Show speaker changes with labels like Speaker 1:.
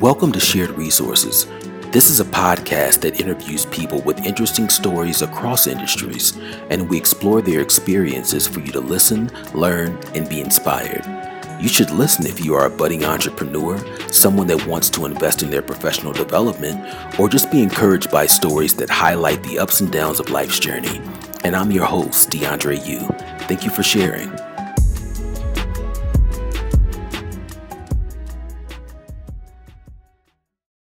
Speaker 1: Welcome to Shared Resources. This is a podcast that interviews people with interesting stories across industries, and we explore their experiences for you to listen, learn, and be inspired. You should listen if you are a budding entrepreneur, someone that wants to invest in their professional development, or just be encouraged by stories that highlight the ups and downs of life's journey. And I'm your host, DeAndre Yu. Thank you for sharing.